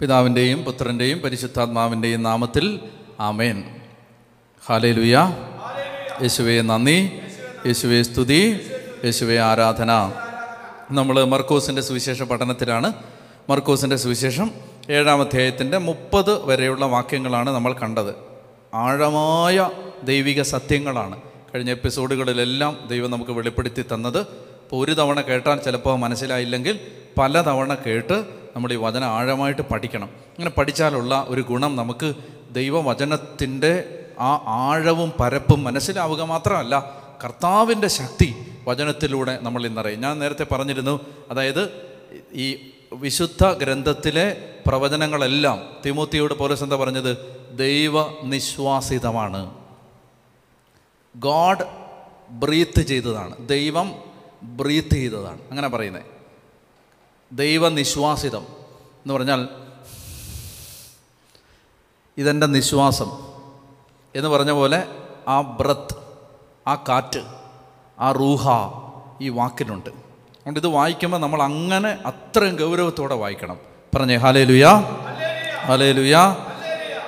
പിതാവിന്റെയും പുത്രന്റെയും പരിശുദ്ധാത്മാവിന്റെയും നാമത്തിൽ ആമേൻ. ഹാലേ ലുയ യേശുവെ നന്ദി. യേശുവെ സ്തുതി. യേശുവെ ആരാധന. നമ്മൾ മർക്കോസിന്റെ സുവിശേഷ പഠനത്തിലാണ്. മർക്കോസിന്റെ സുവിശേഷം ഏഴാം അധ്യായത്തിന്റെ മുപ്പത് വരെയുള്ള വാക്യങ്ങളാണ് നമ്മൾ കണ്ടത്. ആഴമായ ദൈവിക സത്യങ്ങളാണ് കഴിഞ്ഞ എപ്പിസോഡുകളിലെല്ലാം ദൈവം നമുക്ക് വെളിപ്പെടുത്തി തന്നത്. ഇപ്പോൾ ഒരു തവണ കേട്ടാൽ ചിലപ്പോൾ മനസ്സിലായില്ലെങ്കിൽ പല തവണ കേട്ട് നമ്മൾ ഈ വചനം ആഴമായിട്ട് പഠിക്കണം. അങ്ങനെ പഠിച്ചാലുള്ള ഒരു ഗുണം നമുക്ക് ദൈവവചനത്തിന്റെ ആ ആഴവും പരപ്പും മനസ്സിലാവുക മാത്രമല്ല കർത്താവിന്റെ ശക്തി വചനത്തിലൂടെ നമ്മൾ ഇന്നറിയും. ഞാൻ നേരത്തെ പറഞ്ഞിരുന്നു അതായത് ഈ വിശുദ്ധ ഗ്രന്ഥത്തിലെ പ്രവചനങ്ങളെല്ലാം തിമൂത്തിയോട് പോലീസ് എന്താ പറഞ്ഞത്? ദൈവ നിശ്വാസിതമാണ് ഗോഡ് ബ്രീത്ത് ചെയ്തതാണ്. ദൈവം ബ്രീത്ത് ചെയ്തതാണ്. അങ്ങനെ പറയുന്നത് ദൈവനിശ്വാസിതം എന്ന് പറഞ്ഞാൽ ഇതെന്റെ നിശ്വാസം എന്ന് പറഞ്ഞ പോലെ ആ ബ്രത്ത് ആ കാറ്റ് ആ റൂഹ ഈ വാക്കിനുണ്ട് അതുകൊണ്ട് ഇത് വായിക്കുമ്പോൾ നമ്മൾ അങ്ങനെ അത്രയും ഗൗരവത്തോടെ വായിക്കണം. പറഞ്ഞേ ഹാലേ ലുയാ ഹാലേ ലുയാ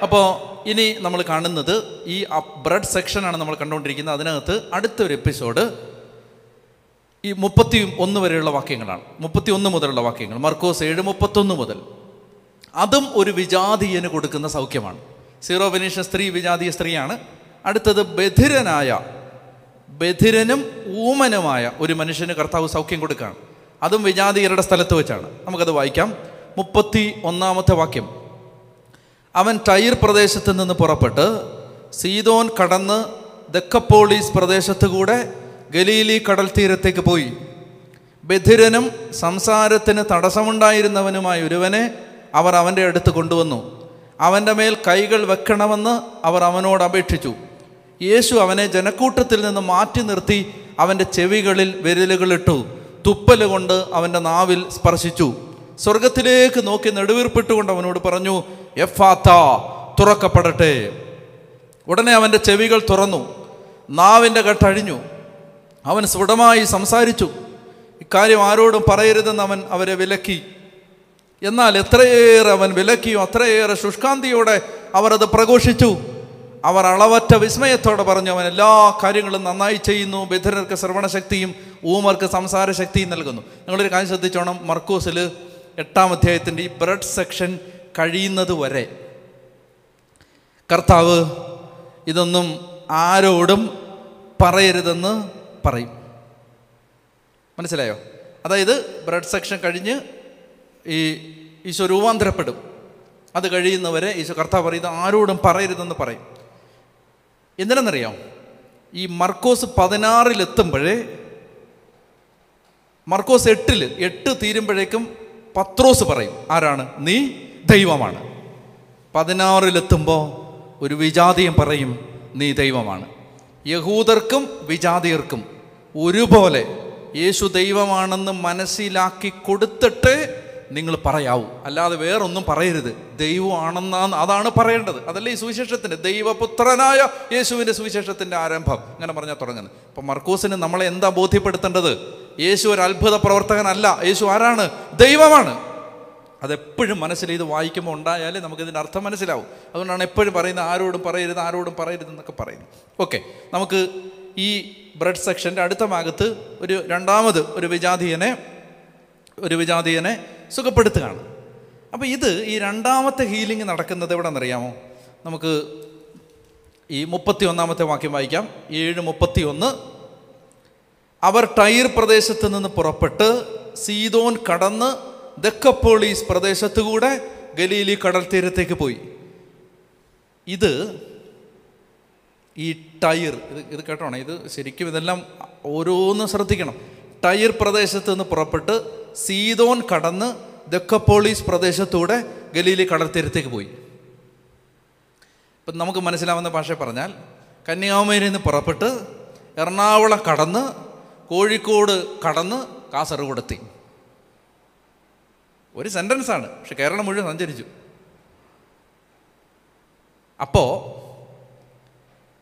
അപ്പോൾ ഇനി നമ്മൾ കാണുന്നത് ഈ ബ്രഡ് സെക്ഷനാണ് നമ്മൾ കണ്ടുകൊണ്ടിരിക്കുന്നത്. അതിനകത്ത് അടുത്തൊരു എപ്പിസോഡ് ഈ മുപ്പത്തി ഒന്ന് വരെയുള്ള വാക്യങ്ങളാണ്. മുപ്പത്തി ഒന്ന് മുതലുള്ള വാക്യങ്ങൾ. മർക്കോസ് ഏഴ് മുപ്പത്തൊന്ന് മുതൽ. അതും ഒരു വിജാതീയന് കൊടുക്കുന്ന സൗഖ്യമാണ്. സീറോ വെനീഷ സ്ത്രീ വിജാതീയ സ്ത്രീയാണ്. അടുത്തത് ബധിരനായ ബധിരനും ഊമനുമായ ഒരു മനുഷ്യന് കർത്താവ് സൗഖ്യം കൊടുക്കുകയാണ്. അതും വിജാതീയരുടെ സ്ഥലത്ത് വെച്ചാണ്. നമുക്കത് വായിക്കാം. മുപ്പത്തി ഒന്നാമത്തെ വാക്യം. അവൻ ടൈർ പ്രദേശത്ത് നിന്ന് പുറപ്പെട്ട് സീതോൻ കടന്ന് ദക്കപ്പോളീസ് പ്രദേശത്തു കൂടെ ഗലീലി കടൽ തീരത്തേക്ക് പോയി. ബധിരനും സംസാരത്തിന് തടസ്സമുണ്ടായിരുന്നവനുമായ ഒരുവനെ അവർ അവന്റെ അടുത്ത് കൊണ്ടുവന്നു. അവന്റെ മേൽ കൈകൾ വെക്കണമെന്ന് അവർ അവനോട് അപേക്ഷിച്ചു. യേശു അവനെ ജനക്കൂട്ടത്തിൽ നിന്ന് മാറ്റി നിർത്തി അവന്റെ ചെവികളിൽ വിരലുകളിട്ടു തുപ്പൽ കൊണ്ട് അവന്റെ നാവിൽ സ്പർശിച്ചു. സ്വർഗത്തിലേക്ക് നോക്കി നെടുവീർപ്പിട്ടുകൊണ്ട് അവനോട് പറഞ്ഞു എഫാത്ത തുറക്കപ്പെടട്ടെ. ഉടനെ അവന്റെ ചെവികൾ തുറന്നു. നാവിന്റെ കെട്ടഴിഞ്ഞു. അവൻ സ്ഫുടമായി സംസാരിച്ചു. ഇക്കാര്യം ആരോടും പറയരുതെന്ന് അവൻ അവരെ വിലക്കി. എന്നാൽ എത്രയേറെ അവൻ വിലക്കിയോ അത്രയേറെ ശുഷ്കാന്തിയോടെ അവരത് പ്രഘോഷിച്ചു. അവർ അളവറ്റ വിസ്മയത്തോടെ പറഞ്ഞു അവൻ എല്ലാ കാര്യങ്ങളും നന്നായി ചെയ്യുന്നു. ബധിരർക്ക് ശ്രവണശക്തിയും ഊമർക്ക് സംസാര ശക്തിയും നൽകുന്നു. നിങ്ങളൊരു കാര്യം ശ്രദ്ധിച്ചോണം. മർക്കൂസിൽ എട്ടാം അധ്യായത്തിന്റെ ഈ ബ്രെഡ് സെക്ഷൻ കഴിയുന്നത് വരെ കർത്താവ് ഇതൊന്നും ആരോടും പറയരുതെന്ന് പറയും. മനസ്സിലായോ? അതായത് ബ്രെഡ് സെക്ഷൻ കഴിഞ്ഞ് ഈ ഈശോ രൂപാന്തരപ്പെടും. അത് കഴിയുന്നവരെ ഈശോ കർത്താവ് പറയുന്നത് ആരോടും പറയരുതെന്ന് പറയും. എന്തിനെന്നറിയാം ഈ മർക്കോസ് പതിനാറിലെത്തുമ്പോഴേ മർക്കോസ് എട്ടിൽ എട്ട് തീരുമ്പോഴേക്കും പത്രോസ് പറയും ആരാണ്? നീ ദൈവമാണ്. പതിനാറിലെത്തുമ്പോൾ ഒരു വിജാതിയും പറയും നീ ദൈവമാണ്. യഹൂദർക്കും വിജാതിയർക്കും ഒരുപോലെ യേശു ദൈവമാണെന്ന് മനസ്സിലാക്കി കൊടുത്തിട്ട് നിങ്ങൾ പറയാവൂ. അല്ലാതെ വേറൊന്നും പറയരുത്. ദൈവമാണെന്നാണ് അതാണ് പറയേണ്ടത്. അതല്ലേ ഈ സുവിശേഷത്തിന്റെ ദൈവപുത്രനായ യേശുവിന്റെ സുവിശേഷത്തിന്റെ ആരംഭം. അങ്ങനെ പറഞ്ഞാൽ തുടങ്ങുന്നത്. അപ്പം മർക്കൂസിന് നമ്മളെ എന്താ ബോധ്യപ്പെടുത്തേണ്ടത്? യേശു ഒരു അത്ഭുത പ്രവർത്തകനല്ല. യേശു ആരാണ്? ദൈവമാണ്. അതെപ്പോഴും മനസ്സിൽ ഇത് വായിക്കുമ്പോൾ ഉണ്ടായാലേ നമുക്കിതിന്റെ അർത്ഥം മനസ്സിലാവും. അതുകൊണ്ടാണ് എപ്പോഴും പറയുന്നത് ആരോടും പറയരുത് ആരോടും പറയരുത് എന്നൊക്കെ പറയുന്നത്. ഓക്കെ നമുക്ക് ഈ ബ്രെഡ് സെക്ഷന്റെ അടുത്ത ഭാഗത്ത് ഒരു രണ്ടാമത് ഒരു വിജാതീയനെ ഒരു വിജാതീയനെ സുഖപ്പെടുത്തുകയാണ്. അപ്പോൾ ഇത് ഈ രണ്ടാമത്തെ ഹീലിംഗ് നടക്കുന്നത് എവിടെ നിന്നറിയാമോ നമുക്ക് ഈ മുപ്പത്തി ഒന്നാമത്തെ വാക്യം വായിക്കാം. ഏഴ് മുപ്പത്തി ഒന്ന് അവർ ടൈർ പ്രദേശത്ത് നിന്ന് പുറപ്പെട്ട് സീതോൻ കടന്ന് ദക്കപ്പോളീസ് പ്രദേശത്തുകൂടെ ഗലീലി കടൽ തീരത്തേക്ക് പോയി. ഇത് ഈ ടയർ ഇത് ഇത് കേട്ടോണേ? ഇത് ശരിക്കും ഇതെല്ലാം ഓരോന്നും ശ്രദ്ധിക്കണം. ടയർ പ്രദേശത്ത് നിന്ന് പുറപ്പെട്ട് സീതോൻ കടന്ന് ദക്കപ്പോളീസ് പ്രദേശത്തൂടെ ഗലീലി കടൽ തീരത്തേക്ക് പോയി. ഇപ്പം നമുക്ക് മനസ്സിലാവുന്ന ഭാഷ പറഞ്ഞാൽ കന്യാകുമാരിയിൽ നിന്ന് പുറപ്പെട്ട് എറണാകുളം കടന്ന് കോഴിക്കോട് കടന്ന് കാസർഗോഡ് എത്തി ഒരു സെന്റൻസാണ് പക്ഷെ കേരളം മുഴുവൻ സഞ്ചരിച്ചു. അപ്പോൾ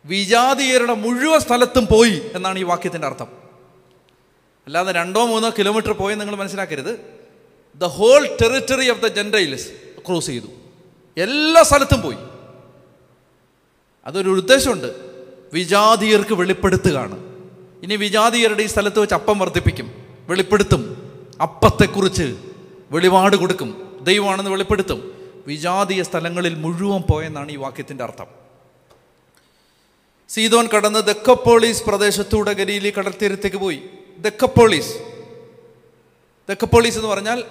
വിജാതീയരുടെ മുഴുവൻ സ്ഥലത്തും പോയി എന്നാണ് ഈ വാക്യത്തിന്റെ അർത്ഥം. അല്ലാതെ രണ്ടോ മൂന്നോ കിലോമീറ്റർ പോയി നിങ്ങൾ മനസ്സിലാക്കരുത്. The whole territory of the gentiles cross ചെയ്തു. എല്ലാ സ്ഥലത്തും പോയി. അതൊരു ഉദ്ദേശമുണ്ട്. വിജാതീയർക്ക് വെളിപ്പെടുത്തുകയാണ്. ഇനി വിജാതീയരുടെ ഈ സ്ഥലത്ത് വെച്ച് അപ്പം വർദ്ധിപ്പിക്കും. വെളിപ്പെടുത്തും. അപ്പത്തെക്കുറിച്ച് വെളിപാട് കൊടുക്കും. ദൈവമാണെന്ന് വെളിപ്പെടുത്തും. വിജാതീയ സ്ഥലങ്ങളിൽ മുഴുവൻ പോയെന്നാണ് ഈ വാക്യത്തിന്റെ അർത്ഥം. സീതോൻ കടന്ന് ദക്കപ്പോളീസ് പ്രദേശത്തൂടെ ഗലീലി കടൽത്തീരത്തേക്ക് പോയി. ദക്കപ്പോളീസ്. ദക്കപ്പോളീസ് എന്ന് പറഞ്ഞാൽ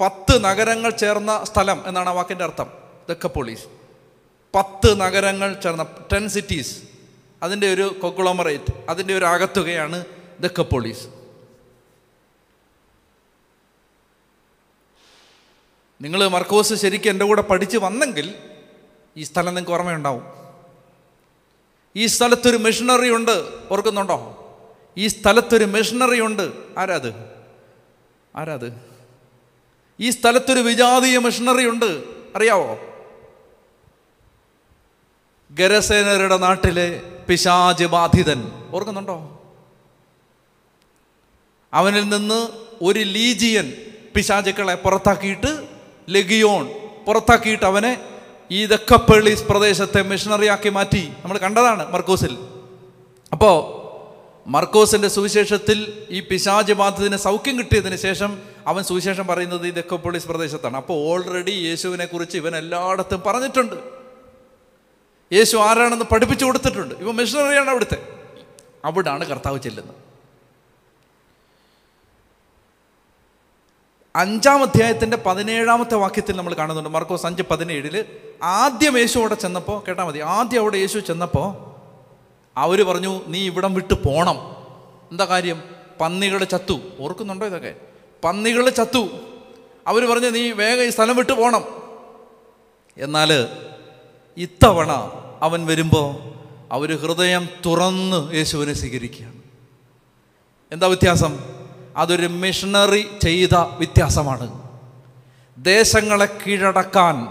പത്ത് നഗരങ്ങൾ ചേർന്ന സ്ഥലം എന്നാണ് ആ വാക്കിന്റെ അർത്ഥം. ദക്കപ്പോളീസ്. പത്ത് നഗരങ്ങൾ ചേർന്ന ടെൻ സിറ്റീസ് അതിന്റെ ഒരു കൊക്കുളമറേറ്റ് അതിന്റെ ഒരു ആകത്തുകയാണ് ദക്കപ്പോളീസ്. നിങ്ങൾ മർക്കോസ് ശരിക്കും എന്റെ കൂടെ പഠിച്ച് വന്നെങ്കിൽ ഈ സ്ഥലം നിങ്ങൾക്ക് ഓർമ്മയുണ്ടാവും. ഈ സ്ഥലത്തൊരു മെഷീനറി ഉണ്ട്. ഓർക്കുന്നുണ്ടോ? ഈ സ്ഥലത്തൊരു മെഷീനറി ഉണ്ട്. ആരാത്? ആരാത്? ഈ സ്ഥലത്തൊരു വിജാതീയ മെഷീനറി ഉണ്ട്. അറിയാവോ? ഗരസേനരുടെ നാട്ടിലെ പിശാജ് ബാധിതൻ. ഓർക്കുന്നുണ്ടോ? അവനിൽ നിന്ന് ഒരു ലീജിയൻ പിശാചുക്കളെ പുറത്താക്കിയിട്ട് ലഗിയോൺ പുറത്താക്കിയിട്ട് അവനെ ഈ ദക്കപ്പള്ളീസ് പ്രദേശത്തെ മിഷണറിയാക്കി മാറ്റി. നമ്മൾ കണ്ടതാണ് മർക്കോസിൽ. അപ്പോൾ മർക്കോസിന്റെ സുവിശേഷത്തിൽ ഈ പിശാജ് ബാധിതന് സൗഖ്യം കിട്ടിയതിന് ശേഷം അവൻ സുവിശേഷം പറയുന്നത് ഈ ദക്കപ്പള്ളി പ്രദേശത്താണ്. അപ്പോൾ ഓൾറെഡി യേശുവിനെ കുറിച്ച് ഇവൻ എല്ലായിടത്തും പറഞ്ഞിട്ടുണ്ട്. യേശു ആരാണെന്ന് പഠിപ്പിച്ചു കൊടുത്തിട്ടുണ്ട്. ഇവ മിഷണറിയാണ് അവിടുത്തെ. അവിടാണ് കർത്താവ് ചെല്ലുന്നത്. അഞ്ചാം അധ്യായത്തിന്റെ പതിനേഴാമത്തെ വാക്യത്തിൽ നമ്മൾ കാണുന്നുണ്ട്. മർക്കോസ് അഞ്ച് പതിനേഴിൽ ആദ്യം യേശു അവിടെ ചെന്നപ്പോൾ കേട്ടാൽ മതി ആദ്യം അവിടെ യേശു ചെന്നപ്പോൾ അവർ പറഞ്ഞു നീ ഇവിടം വിട്ട് പോണം. എന്താ കാര്യം? പന്നികൾ ചത്തു. ഓർക്കുന്നുണ്ടോ ഇതൊക്കെ? പന്നികൾ ചത്തു. അവർ പറഞ്ഞു നീ വേഗം ഈ സ്ഥലം വിട്ട് പോണം. എന്നാൽ ഇത്തവണ അവൻ വരുമ്പോൾ അവർ ഹൃദയം തുറന്ന് യേശുവിനെ സ്വീകരിക്കുകയാണ്. എന്താ വ്യത്യാസം? അതൊരു മിഷണറി ചെയ്ത വ്യത്യാസമാണ്. ദേശങ്ങളെ കീഴടക്കാൻ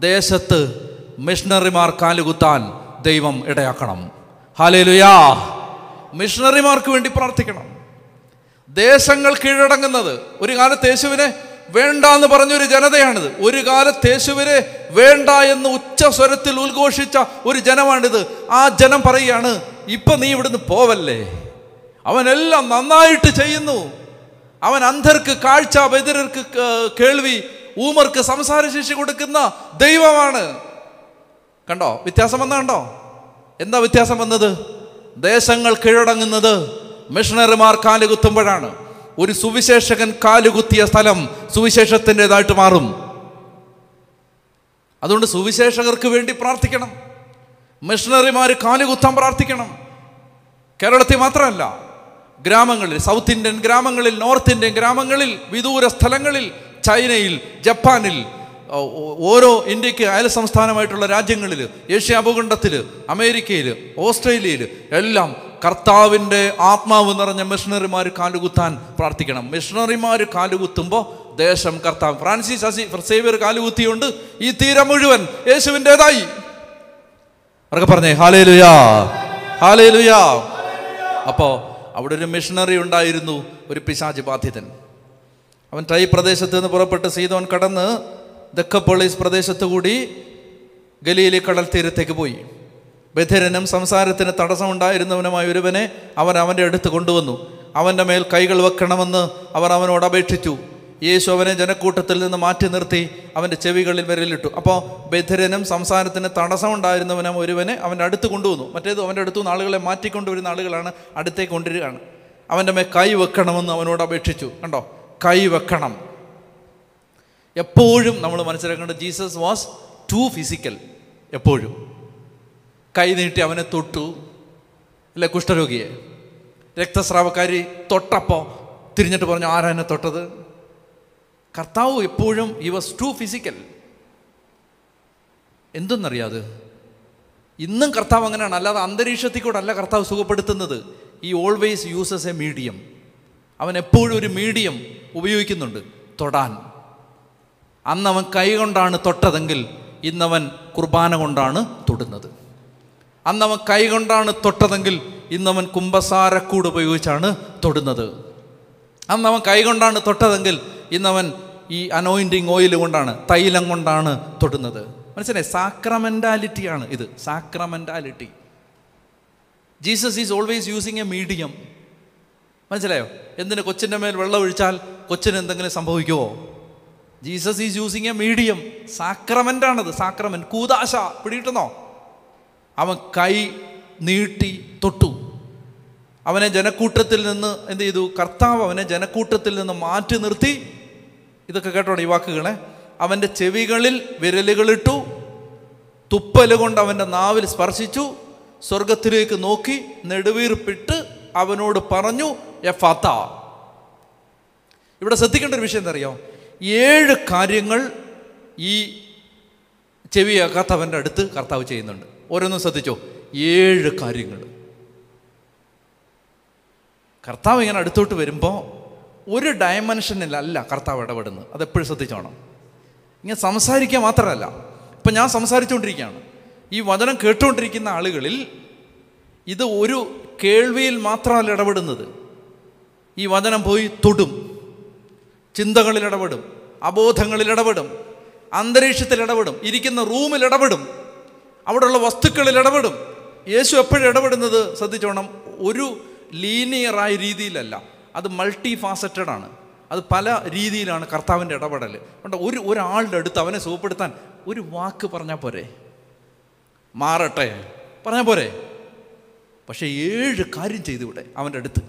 ദേശത്ത് മിഷണറിമാർ കാലുകുത്താൻ ദൈവം ഇടയാക്കണം. ഹാലേലുയാ മിഷണറിമാർക്ക് വേണ്ടി പ്രാർത്ഥിക്കണം. ദേശങ്ങൾ കീഴടങ്ങുന്നത് ഒരു കാലത്ത് യേശുവിനെ വേണ്ട എന്ന് പറഞ്ഞൊരു ജനതയാണിത്. ഒരു കാലത്ത് യേശുവിനെ വേണ്ട എന്ന് ഉച്ച സ്വരത്തിൽ ഉദ്ഘോഷിച്ച ഒരു ജനമാണിത്. ആ ജനം പറയുകയാണ് ഇപ്പൊ നീ ഇവിടുന്ന് പോവല്ലേ? അവനെല്ലാം നന്നായിട്ട് ചെയ്യുന്നു. അവൻ അന്ധർക്ക് കാഴ്ച ബദിരർക്ക് കേൾവി ഊമർക്ക് സംസാരശേഷി കൊടുക്കുന്ന ദൈവമാണ്. കണ്ടോ? വ്യത്യാസം വന്ന കണ്ടോ? എന്താ വ്യത്യാസം വന്നത്? ദേശങ്ങൾ കീഴടങ്ങുന്നത് മിഷണറിമാർ കാലുകുത്തുമ്പോഴാണ്. ഒരു സുവിശേഷകൻ കാലുകുത്തിയ സ്ഥലം സുവിശേഷത്തിന്റെതായിട്ട് മാറും. അതുകൊണ്ട് സുവിശേഷകർക്ക് വേണ്ടി പ്രാർത്ഥിക്കണം. മിഷണറിമാർ കാലുകുത്താൻ പ്രാർത്ഥിക്കണം. കേരളത്തിൽ മാത്രമല്ല ഗ്രാമങ്ങളിൽ സൗത്ത് ഇന്ത്യൻ ഗ്രാമങ്ങളിൽ നോർത്ത് ഇന്ത്യൻ ഗ്രാമങ്ങളിൽ വിദൂര സ്ഥലങ്ങളിൽ ചൈനയിൽ ജപ്പാനിൽ ഓരോ ഇന്ത്യയ്ക്ക് അയൽ സംസ്ഥാനമായിട്ടുള്ള രാജ്യങ്ങളിൽ ഏഷ്യ ഭൂഖണ്ഡത്തിൽ അമേരിക്കയിൽ ഓസ്ട്രേലിയയിൽ എല്ലാം കർത്താവിന്റെ ആത്മാവ് നിറഞ്ഞ മിഷണറിമാർ കാലുകുത്താൻ പ്രാർത്ഥിക്കണം. മിഷണറിമാർ കാലുകുത്തുമ്പോൾ ദേശം കർത്താവ്. ഫ്രാൻസിസ് അസി സേവിയർ കാലുകുത്തിയുണ്ട് ഈ തീരം മുഴുവൻ യേശുവിന്റെതായി. അവർക്ക് പറഞ്ഞേ? ഹാലേ ലുയാ ഹാലേ ലുയാ അപ്പോൾ അവിടെ ഒരു മിഷണറി ഉണ്ടായിരുന്നു ഒരു പിശാച് ബാധിതൻ. അവൻ ടൈ പ്രദേശത്ത് നിന്ന് പുറപ്പെട്ട് സീതോൻ കടന്ന് ദക്കപ്പൊളീസ് പ്രദേശത്ത് കൂടി ഗലീലി കടൽ തീരത്തേക്ക് പോയി. ബധിരനും സംസാരത്തിന് തടസ്സമുണ്ടായിരുന്നവനുമായ ഒരുവനെ അവൻ അവന്റെ അടുത്ത് കൊണ്ടുവന്നു. അവന്റെ മേൽ കൈകൾ വെക്കണമെന്ന് അവർ അവനോട് അപേക്ഷിച്ചു. യേശു അവനെ ജനക്കൂട്ടത്തിൽ നിന്ന് മാറ്റി നിർത്തി അവന്റെ ചെവികളിൽ വിരലിട്ടു. അപ്പോൾ ബധിരനും സംസാരത്തിന് തടസ്സമുണ്ടായിരുന്നവനും ഒരുവനെ അവന്റെ അടുത്ത് കൊണ്ടുവന്നു. മറ്റേത് അവന്റെ അടുത്തു നിന്ന് ആളുകളെ മാറ്റിക്കൊണ്ടുവരുന്ന ആളുകളാണ് അടുത്തേക്ക് കൊണ്ടുവരികയാണ്. അവന്റെ മേ കൈ വെക്കണമെന്ന് അവനോട് അപേക്ഷിച്ചു. കണ്ടോ? കൈ വെക്കണം. എപ്പോഴും നമ്മൾ മനസ്സിലാക്കേണ്ടത് ജീസസ് വാസ് ടു ഫിസിക്കൽ. എപ്പോഴും. കൈ നീട്ടി അവനെ തൊട്ടു. അല്ലെ കുഷ്ഠരോഗിയെ? രക്തസ്രാവക്കാരി തൊട്ടപ്പോൾ തിരിഞ്ഞിട്ട് പറഞ്ഞു ആരാ എന്നെ തൊട്ടത്? കർത്താവ് എപ്പോഴും ഈ വാസ് ടു ഫിസിക്കൽ എന്തെന്നറിയാത്? ഇന്നും കർത്താവ് അങ്ങനെയാണ്. അല്ലാതെ അന്തരീക്ഷത്തിൽ കൂടെ അല്ല കർത്താവ് സുഖപ്പെടുത്തുന്നത്. ഈ ഓൾവേസ് യൂസസ് എ മീഡിയം അവൻ എപ്പോഴും ഒരു മീഡിയം ഉപയോഗിക്കുന്നുണ്ട്. തൊടാൻ. അന്ന് അവൻ കൈ കൊണ്ടാണ് തൊട്ടതെങ്കിൽ ഇന്നവൻ കുർബാന കൊണ്ടാണ് തൊടുന്നത്. അന്നവൻ കൈ കൊണ്ടാണ് തൊട്ടതെങ്കിൽ ഇന്നവൻ കുംഭസാരക്കൂട് ഉപയോഗിച്ചാണ് തൊടുന്നത്. അന്നവൻ കൈ കൊണ്ടാണ് തൊട്ടതെങ്കിൽ ഇന്നവൻ ഈ അനോയിന്റിങ് ഓയിൽ കൊണ്ടാണ് തൈലം കൊണ്ടാണ് തൊടുന്നത്. മനസ്സിലായി? സാക്രമെന്റാലിറ്റിയാണ് ഇത്. Sacramentality Jesus is always using a medium മനസ്സിലായോ? എന്തിന് കൊച്ചിന്റെ മേൽ വെള്ളം ഒഴിച്ചാൽ കൊച്ചിന് എന്തെങ്കിലും സംഭവിക്കുമോ Jesus is using a medium സാക്രമെന്റാണത് sacrament കൂതാശ പിടിയിട്ടുന്നോ അവൻ കൈ നീട്ടി തൊട്ടു. അവനെ ജനക്കൂട്ടത്തിൽ നിന്ന് എന്ത് ചെയ്തു? കർത്താവ് അവനെ ജനക്കൂട്ടത്തിൽ നിന്ന് മാറ്റി നിർത്തി. ഇതൊക്കെ കേട്ടോണം ഈ വാക്കുകളെ? അവന്റെ ചെവികളിൽ വിരലുകളിട്ടു തുപ്പൽ കൊണ്ട് അവന്റെ നാവിൽ സ്പർശിച്ചു സ്വർഗത്തിലേക്ക് നോക്കി നെടുവീർപ്പിട്ട് അവനോട് പറഞ്ഞു എഫാത്ത ഇവിടെ ശ്രദ്ധിക്കേണ്ട ഒരു വിഷയം എന്തറിയോ ഏഴ് കാര്യങ്ങൾ ഈ ചെവിയാക്കാത്തവന്റെ അടുത്ത് കർത്താവ് ചെയ്യുന്നുണ്ട്. ഓരോന്നും ശ്രദ്ധിച്ചോ? ഏഴ് കാര്യങ്ങൾ. കർത്താവ് ഇങ്ങനെ അടുത്തോട്ട് വരുമ്പോൾ ഒരു ഡയമെൻഷനിലല്ല കർത്താവ് ഇടപെടുന്നത്. അതെപ്പോഴും ശ്രദ്ധിച്ചോണം. ഇങ്ങനെ സംസാരിക്കുക മാത്രമല്ല. ഇപ്പം ഞാൻ സംസാരിച്ചുകൊണ്ടിരിക്കുകയാണ് ഈ വചനം കേട്ടുകൊണ്ടിരിക്കുന്ന ആളുകളിൽ ഇത് ഒരു കേൾവിയിൽ മാത്രമല്ല ഇടപെടുന്നത്. ഈ വചനം പോയി തൊടും. ചിന്തകളിൽ ഇടപെടും. അബോധങ്ങളിൽ ഇടപെടും. അന്തരീക്ഷത്തിൽ ഇടപെടും. ഇരിക്കുന്ന റൂമിൽ ഇടപെടും. അവിടെയുള്ള വസ്തുക്കളിൽ ഇടപെടും. യേശു എപ്പോഴും ഇടപെടുന്നത് ശ്രദ്ധിച്ചോണം. ഒരു ലീനിയറായ രീതിയിലല്ല. അത് മൾട്ടി ഫാസറ്റഡ് ആണ്. അത് പല രീതിയിലാണ് കർത്താവിന്റെ ഇടപെടൽ. അതുകൊണ്ട് ഒരു ഒരാളുടെ അടുത്ത് അവനെ സുഖപ്പെടുത്താൻ ഒരു വാക്ക് പറഞ്ഞാൽ പോരെ? മാറട്ടെ. പറഞ്ഞാൽ പോരെ? പക്ഷേ ഏഴ് കാര്യം ചെയ്തു ഇവിടെ അവന്റെ അടുത്ത്.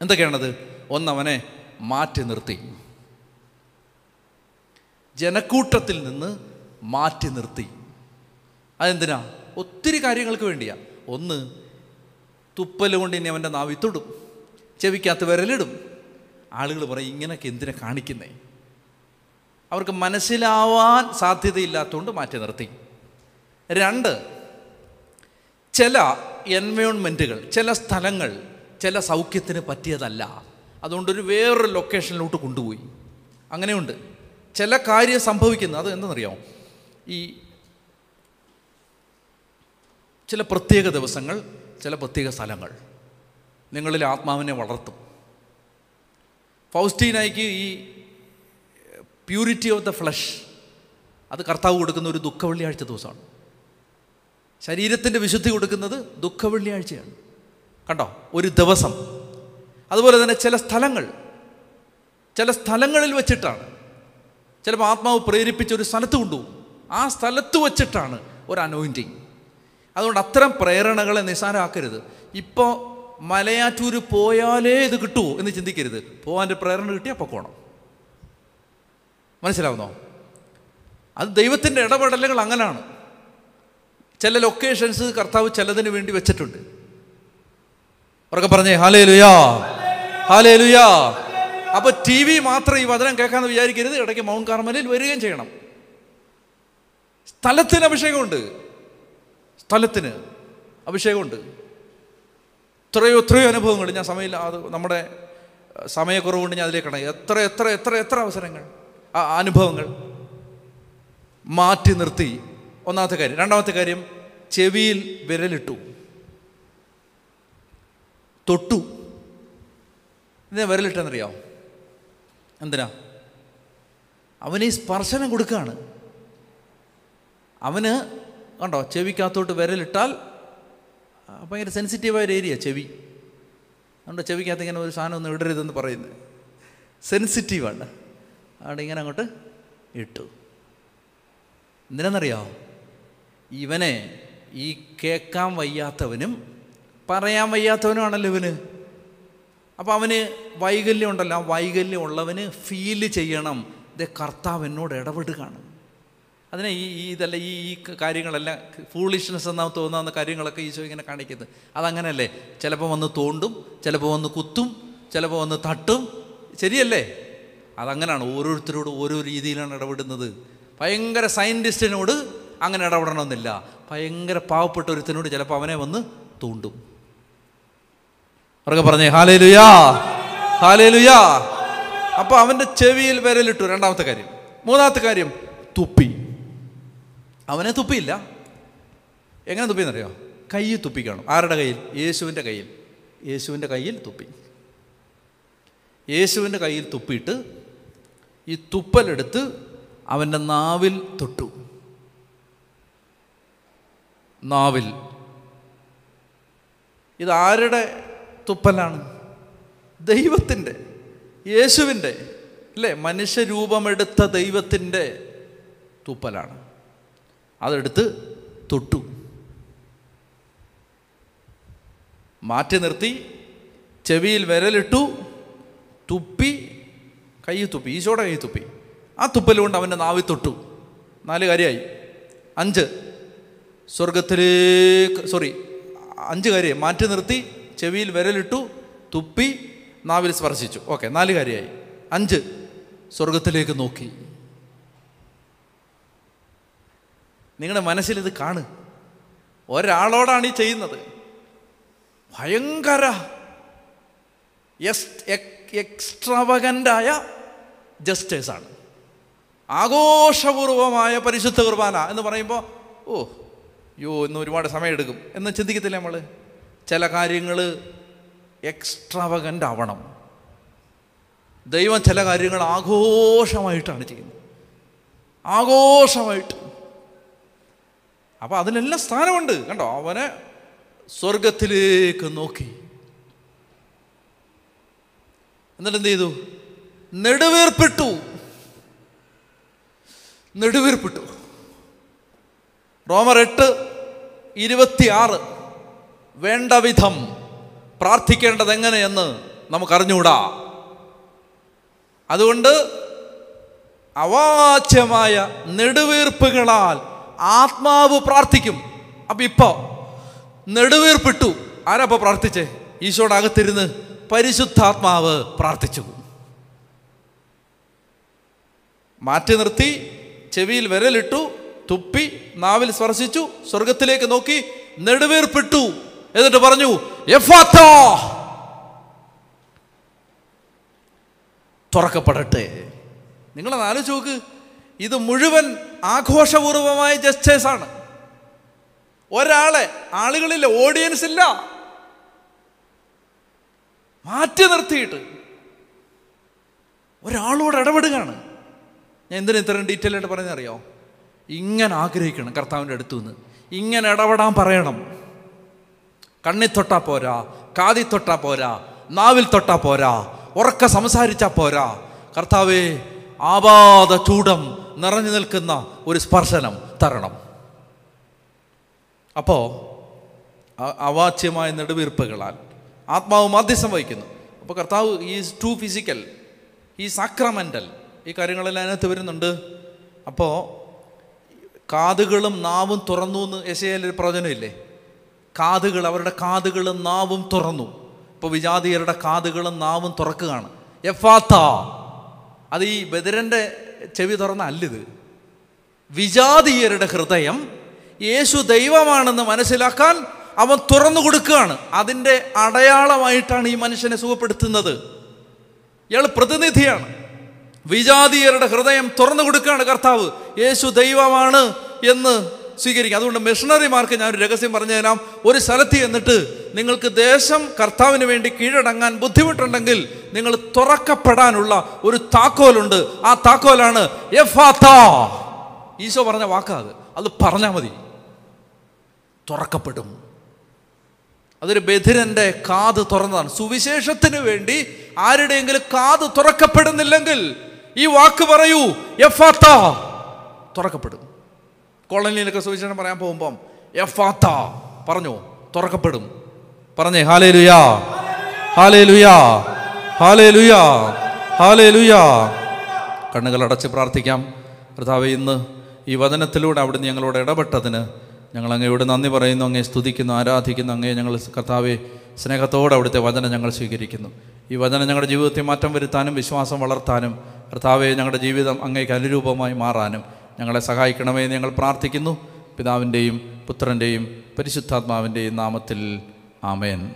എന്തൊക്കെയാണത്? ഒന്നവനെ മാറ്റി നിർത്തി. ജനക്കൂട്ടത്തിൽ നിന്ന് മാറ്റി നിർത്തി. അതെന്തിനാ? ഒത്തിരി കാര്യങ്ങൾക്ക് വേണ്ടിയാ. ഒന്ന് തുപ്പൽ കൊണ്ട് ഇനി അവന്റെ നാവി ചെവിക്കകത്ത് വിരലിടും ആളുകൾ പറയും ഇങ്ങനെയൊക്കെ എന്തിനാ കാണിക്കുന്നേ? അവർക്ക് മനസ്സിലാവാൻ സാധ്യതയില്ലാത്തതുകൊണ്ട് മാറ്റി നിർത്തി. രണ്ട് ചില എൻവയോൺമെന്റുകൾ ചില സ്ഥലങ്ങൾ ചില സൗഖ്യത്തിന് പറ്റിയതല്ല. അതുകൊണ്ടൊരു വേറൊരു ലൊക്കേഷനിലോട്ട് കൊണ്ടുപോയി. അങ്ങനെയുണ്ട്. ചില കാര്യം സംഭവിക്കുന്നത് അത് എന്തെന്നറിയാമോ ഈ ചില പ്രത്യേക ദിവസങ്ങൾ ചില പ്രത്യേക സ്ഥലങ്ങൾ. നിങ്ങളിൽ ആത്മാവിനെ വളർത്തും. ഫൗസ്റ്റീനായിക്ക് ഈ പ്യൂരിറ്റി ഓഫ് ദ ഫ്ലഷ് അത് കർത്താവ് കൊടുക്കുന്ന ഒരു ദുഃഖ വെള്ളിയാഴ്ച ദിവസമാണ്. ശരീരത്തിന്റെ വിശുദ്ധി കൊടുക്കുന്നത് ദുഃഖ വെള്ളിയാഴ്ചയാണ് കണ്ടോ? ഒരു ദിവസം. അതുപോലെ തന്നെ ചില സ്ഥലങ്ങൾ ചില സ്ഥലങ്ങളിൽ വെച്ചിട്ടാണ്. ചിലപ്പോൾ ആത്മാവ് പ്രേരിപ്പിച്ച ഒരു സ്ഥലത്ത് കൊണ്ടുപോകും. ആ സ്ഥലത്ത് വെച്ചിട്ടാണ് ഒരു അനോയിന്റിങ് അതുകൊണ്ട് അത്തരം പ്രേരണകളെ നിസ്സാരമാക്കരുത്. ഇപ്പോൾ മലയാറ്റൂർ പോയാലേ ഇത് കിട്ടൂ എന്ന് ചിന്തിക്കരുത്. പോകാന്റെ പ്രേരണ കിട്ടിയാൽ പൊക്കോണം. മനസ്സിലാവുന്നോ? അത് ദൈവത്തിന്റെ ഇടപെടലുകൾ അങ്ങനെയാണ് ചില ലൊക്കേഷൻസ് കർത്താവ് ചിലതിന് വേണ്ടി വെച്ചിട്ടുണ്ട്. ഉറക്കെ പറഞ്ഞേ ഹാലേ ലുയാ ഹാലേ ലുയാ അപ്പൊ ടി വി മാത്രം ഈ വചനം കേൾക്കാമെന്ന് വിചാരിക്കരുത്. ഇടയ്ക്ക് മൗണ്ട് കാർമലിൽ വരികയും ചെയ്യണം. സ്ഥലത്തിന് അഭിഷേകമുണ്ട്. സ്ഥലത്തിന് അഭിഷേകമുണ്ട്. എത്രയോ എത്രയോ അനുഭവങ്ങൾ ഞാൻ സമയമില്ല അത് നമ്മുടെ സമയക്കുറവുകൊണ്ട് ഞാൻ അതിലേക്ക് കടങ്ങി എത്ര എത്ര എത്ര എത്ര അവസരങ്ങൾ ആ അനുഭവങ്ങൾ മാറ്റി നിർത്തി. ഒന്നാമത്തെ കാര്യം. രണ്ടാമത്തെ കാര്യം ചെവിയിൽ വിരലിട്ടു. തൊട്ടു. ഇതിനെ വിരലിട്ടെന്നറിയാമോ എന്തിനാ? അവന് ഈ സ്പർശനം കൊടുക്കുകയാണ് അവന് കണ്ടോ ചെവിക്കകത്തോട്ട് വിരലിട്ടാൽ ഭയങ്കര സെൻസിറ്റീവായ ഒരു ഏരിയ ചെവി. അതുകൊണ്ട് ചെവിക്കകത്ത് ഇങ്ങനെ ഒരു സാധനം ഒന്നും ഇടരുതെന്ന് പറയുന്നത് സെൻസിറ്റീവാണ് അവിടെ ഇങ്ങനെ അങ്ങോട്ട് ഇട്ടു. എന്തിനാണെന്നറിയാമോ ഇവനെ ഈ കേൾക്കാൻ വയ്യാത്തവനും പറയാൻ വയ്യാത്തവനുമാണല്ലോ ഇവന്. അപ്പോൾ അവന് വൈകല്യം ഉണ്ടല്ലോ. ആ വൈകല്യം ഉള്ളവന് ഫീൽ ചെയ്യണം. ഇത് കർത്താവ് എന്നോട് ഇടപെടുകയാണ്. അതിനെ ഈ ഇതല്ല ഈ ഈ കാര്യങ്ങളെല്ലാം ഫൂളിഷ്നെസ് എന്നാ തോന്നാവുന്ന കാര്യങ്ങളൊക്കെ ഈശോ ഇങ്ങനെ കാണിക്കുന്നത്. അതങ്ങനെയല്ലേ ചിലപ്പോൾ വന്ന് തോണ്ടും ചിലപ്പോൾ വന്ന് കുത്തും ചിലപ്പോൾ വന്ന് തട്ടും. ശരിയല്ലേ? അതങ്ങനെയാണ് ഓരോരുത്തരോട് ഓരോ രീതിയിലാണ് ഇടപെടുന്നത്. ഭയങ്കര സയന്റിസ്റ്റിനോട് അങ്ങനെ ഇടപെടണമെന്നില്ല. ഭയങ്കര പാവപ്പെട്ട ഒരുത്തിനോട് ചിലപ്പോൾ അവനെ വന്ന് തോണ്ടും. അവർക്ക് പറഞ്ഞേ ഹാലേ ലുയാ ഹാലേ ലുയാ അപ്പോൾ അവന്റെ ചെവിയിൽ വിരലിട്ടു. രണ്ടാമത്തെ കാര്യം. മൂന്നാമത്തെ കാര്യം തുപ്പി. അവനെ തുപ്പിയില്ല. എങ്ങനെ തുപ്പിയെന്നറിയോ? കൈ തുപ്പിക്കണം? ആരുടെ കയ്യിൽ? യേശുവിന്റെ കയ്യിൽ. യേശുവിന്റെ കയ്യിൽ തുപ്പി. യേശുവിന്റെ കയ്യിൽ തുപ്പിയിട്ട് ഈ തുപ്പലെടുത്ത് അവന്റെ നാവിൽ തൊട്ടു. നാവിൽ. ഇതാരുടെ തുപ്പലാണ്? ദൈവത്തിന്റെ യേശുവിന്റെ അല്ലേ? മനുഷ്യരൂപമെടുത്ത ദൈവത്തിന്റെ തുപ്പലാണ്. അതെടുത്ത് തൊട്ടു. മാറ്റി നിർത്തി ചെവിയിൽ വിരലിട്ടു തുപ്പി കൈ തുപ്പി ഈശോടെ കൈ തുപ്പി. ആ തുപ്പലുകൊണ്ട് അവന്റെ നാവി തൊട്ടു. നാല് കാര്യമായി. അഞ്ച് സ്വർഗത്തിലേക്ക് സോറി അഞ്ച് കാര്യം മാറ്റി നിർത്തി ചെവിയിൽ വിരലിട്ടു തുപ്പി നാവിൽ സ്പർശിച്ചു. ഓക്കെ നാല് കാര്യമായി. അഞ്ച് സ്വർഗത്തിലേക്ക് നോക്കി. നിങ്ങളുടെ മനസ്സിലിത് കാണ്. ഒരാളോടാണ് ഈ ചെയ്യുന്നത്. ഭയങ്കര എക്സ്ട്രാവകന്റായ ജസ്റ്റേഴ്സാണ്. ആഘോഷപൂർവമായ പരിശുദ്ധ കുർബാന എന്ന് പറയുമ്പോൾ ഓ യോ ഇന്ന് ഒരുപാട് സമയമെടുക്കും എന്ന് ചിന്തിക്കത്തില്ല നമ്മൾ ചില കാര്യങ്ങൾ എക്സ്ട്രാവകന്റ് ആവണം ദൈവം ചില കാര്യങ്ങൾ ആഘോഷമായിട്ടാണ് ചെയ്യുന്നത്. ആഘോഷമായിട്ട്. അപ്പോൾ അതിനെല്ലാം സ്ഥാനമുണ്ട്. കണ്ടോ? അവനെ സ്വർഗത്തിലേക്ക് നോക്കി. എന്നിട്ട് എന്ത് ചെയ്തു നെടുവേർപ്പെട്ടു. നെടുവേർപ്പെട്ടു. റോമർ എട്ട് ഇരുപത്തിയാറ്. വേണ്ട വിധം പ്രാർത്ഥിക്കേണ്ടത് എങ്ങനെയെന്ന് നമുക്കറിഞ്ഞുകൂടാ. അതുകൊണ്ട് അവാച്യമായ നെടുവീർപ്പുകളാൽ ആത്മാവ് പ്രാർത്ഥിക്കും. അപ്പൊ ഇപ്പോൾ നെടുവീർപ്പിട്ടു. ആരാ പ്രാർത്ഥിച്ചേ? ഈശോയുടെ അകത്തിരുന്ന് പരിശുദ്ധാത്മാവ് പ്രാർത്ഥിച്ചു. മാറ്റി നിർത്തി ചെവിയിൽ വിരലിട്ടു തുപ്പി നാവിൽ സ്പർശിച്ചു സ്വർഗത്തിലേക്ക് നോക്കി നെടുവീർപ്പിട്ടു. എന്നിട്ട് പറഞ്ഞു. തുറക്കപ്പെടട്ടെ. നിങ്ങളത് ആലോചിച്ച് നോക്ക്. ഇത് മുഴുവൻ ആഘോഷപൂർവമായ ജസ്റ്റേഴ്സ് ആണ്. ഒരാളെ ആളുകളില്ല ഓഡിയൻസ് ഇല്ല. മാറ്റി നിർത്തിയിട്ട് ഒരാളോട് ഇടപെടുകയാണ്. ഞാൻ എന്തിനാ ഇത്രയും ഡീറ്റെയിൽ ആയിട്ട് പറയുന്നറിയോ ഇങ്ങനെ ആഗ്രഹിക്കണം കർത്താവിന്റെ അടുത്തു നിന്ന് ഇങ്ങനെ ഇടപെടാൻ പറയണം. കണ്ണി തൊട്ടാ പോരാ കാതി തൊട്ടാ പോരാ നാവിൽ തൊട്ടാ പോരാ ഉറക്ക സംസാരിച്ചാ പോരാ. കർത്താവേ ആപാദ ചൂടം നിറഞ്ഞു നിൽക്കുന്ന ഒരു സ്പർശനം തരണം. അപ്പോൾ അവാച്യമായ നെടുവീർപ്പുകളാൽ ആത്മാവ് മാധ്യസ്ഥം വഹിക്കുന്നു. അപ്പോൾ കർത്താവ് ഈസ് ടു ഫിസിക്കൽ ഈ സാക്രമെന്റൽ ഈ കാര്യങ്ങളെല്ലാം അതിനകത്ത് വരുന്നുണ്ട്. അപ്പോൾ കാതുകളും നാവും തുറന്നു എന്ന് യശയാലൊരു പ്രവചനമില്ലേ? കാതുകൾ അവരുടെ കാതുകളും നാവും തുറന്നു. ഇപ്പോൾ വിജാതീയരുടെ കാതുകളും നാവും തുറക്കുകയാണ്. എഫാത്ത അത് ഈ ബദിരന്റെ ചെവി തുറന്ന അല്ലിത്. വിജാതീയരുടെ ഹൃദയം യേശു ദൈവമാണെന്ന് മനസ്സിലാക്കാൻ അവൻ തുറന്നു കൊടുക്കുകയാണ്. അതിന്റെ അടയാളമായിട്ടാണ് ഈ മനുഷ്യനെ സുഖപ്പെടുത്തുന്നത്. ഇയാൾ പ്രതിനിധിയാണ്. വിജാതീയരുടെ ഹൃദയം തുറന്നു കൊടുക്കുകയാണ് കർത്താവ്. യേശു ദൈവമാണ് എന്ന് സ്വീകരിക്കുക. അതുകൊണ്ട് മിഷണറിമാർക്ക് ഞാൻ രഹസ്യം പറഞ്ഞു തരാം ഒരു സ്ഥലത്ത് എന്നിട്ട് നിങ്ങൾക്ക് ദേശം കർത്താവിന് വേണ്ടി കീഴടങ്ങാൻ ബുദ്ധിമുട്ടുണ്ടെങ്കിൽ നിങ്ങൾ തുറക്കപ്പെടാനുള്ള ഒരു താക്കോലുണ്ട്. ആ താക്കോലാണ് ഈശോ പറഞ്ഞ വാക്കാത് അത്. പറഞ്ഞാൽ മതി. തുറക്കപ്പെടും. അതൊരു ബധിരന്റെ കാത് തുറന്നതാണ്. സുവിശേഷത്തിന് വേണ്ടി ആരുടെയെങ്കിലും കാത് തുറക്കപ്പെടുന്നില്ലെങ്കിൽ ഈ വാക്ക് പറയൂ തുറക്കപ്പെടും. കോളനിയിലൊക്കെ സുവിശേഷം പറയാൻ പോകുമ്പം എഫാത്ത പറഞ്ഞു തുറക്കപ്പെടും പറഞ്ഞേ ഹാലേ ലുയാ ഹാലേ ലുയാ ഹാലേ ലുയാ ഹാലേ ലുയാ കണ്ണുകൾ അടച്ച് പ്രാർത്ഥിക്കാം. കർത്താവെ ഇന്ന് ഈ വചനത്തിലൂടെ അവിടുന്ന് ഞങ്ങളോട് ഇടപെട്ടതിന് ഞങ്ങൾ അങ്ങയോട് നന്ദി പറയുന്നു. അങ്ങേ സ്തുതിക്കുന്നു ആരാധിക്കുന്നു. അങ്ങേ ഞങ്ങൾ കർത്താവെ സ്നേഹത്തോടെ അവിടുത്തെ വചനം ഞങ്ങൾ സ്വീകരിക്കുന്നു. ഈ വചനം ഞങ്ങളുടെ ജീവിതത്തിൽ മാറ്റം വരുത്താനും വിശ്വാസം വളർത്താനും കർത്താവെ ഞങ്ങളുടെ ജീവിതം അങ്ങേക്ക് അനുരൂപമായി മാറാനും ഞങ്ങളെ സഹായിക്കണമേ ഞങ്ങൾ പ്രാർത്ഥിക്കുന്നു. പിതാവിന്റെയും പുത്രന്റെയും പരിശുദ്ധാത്മാവിന്റെയും നാമത്തിൽ ആമേൻ.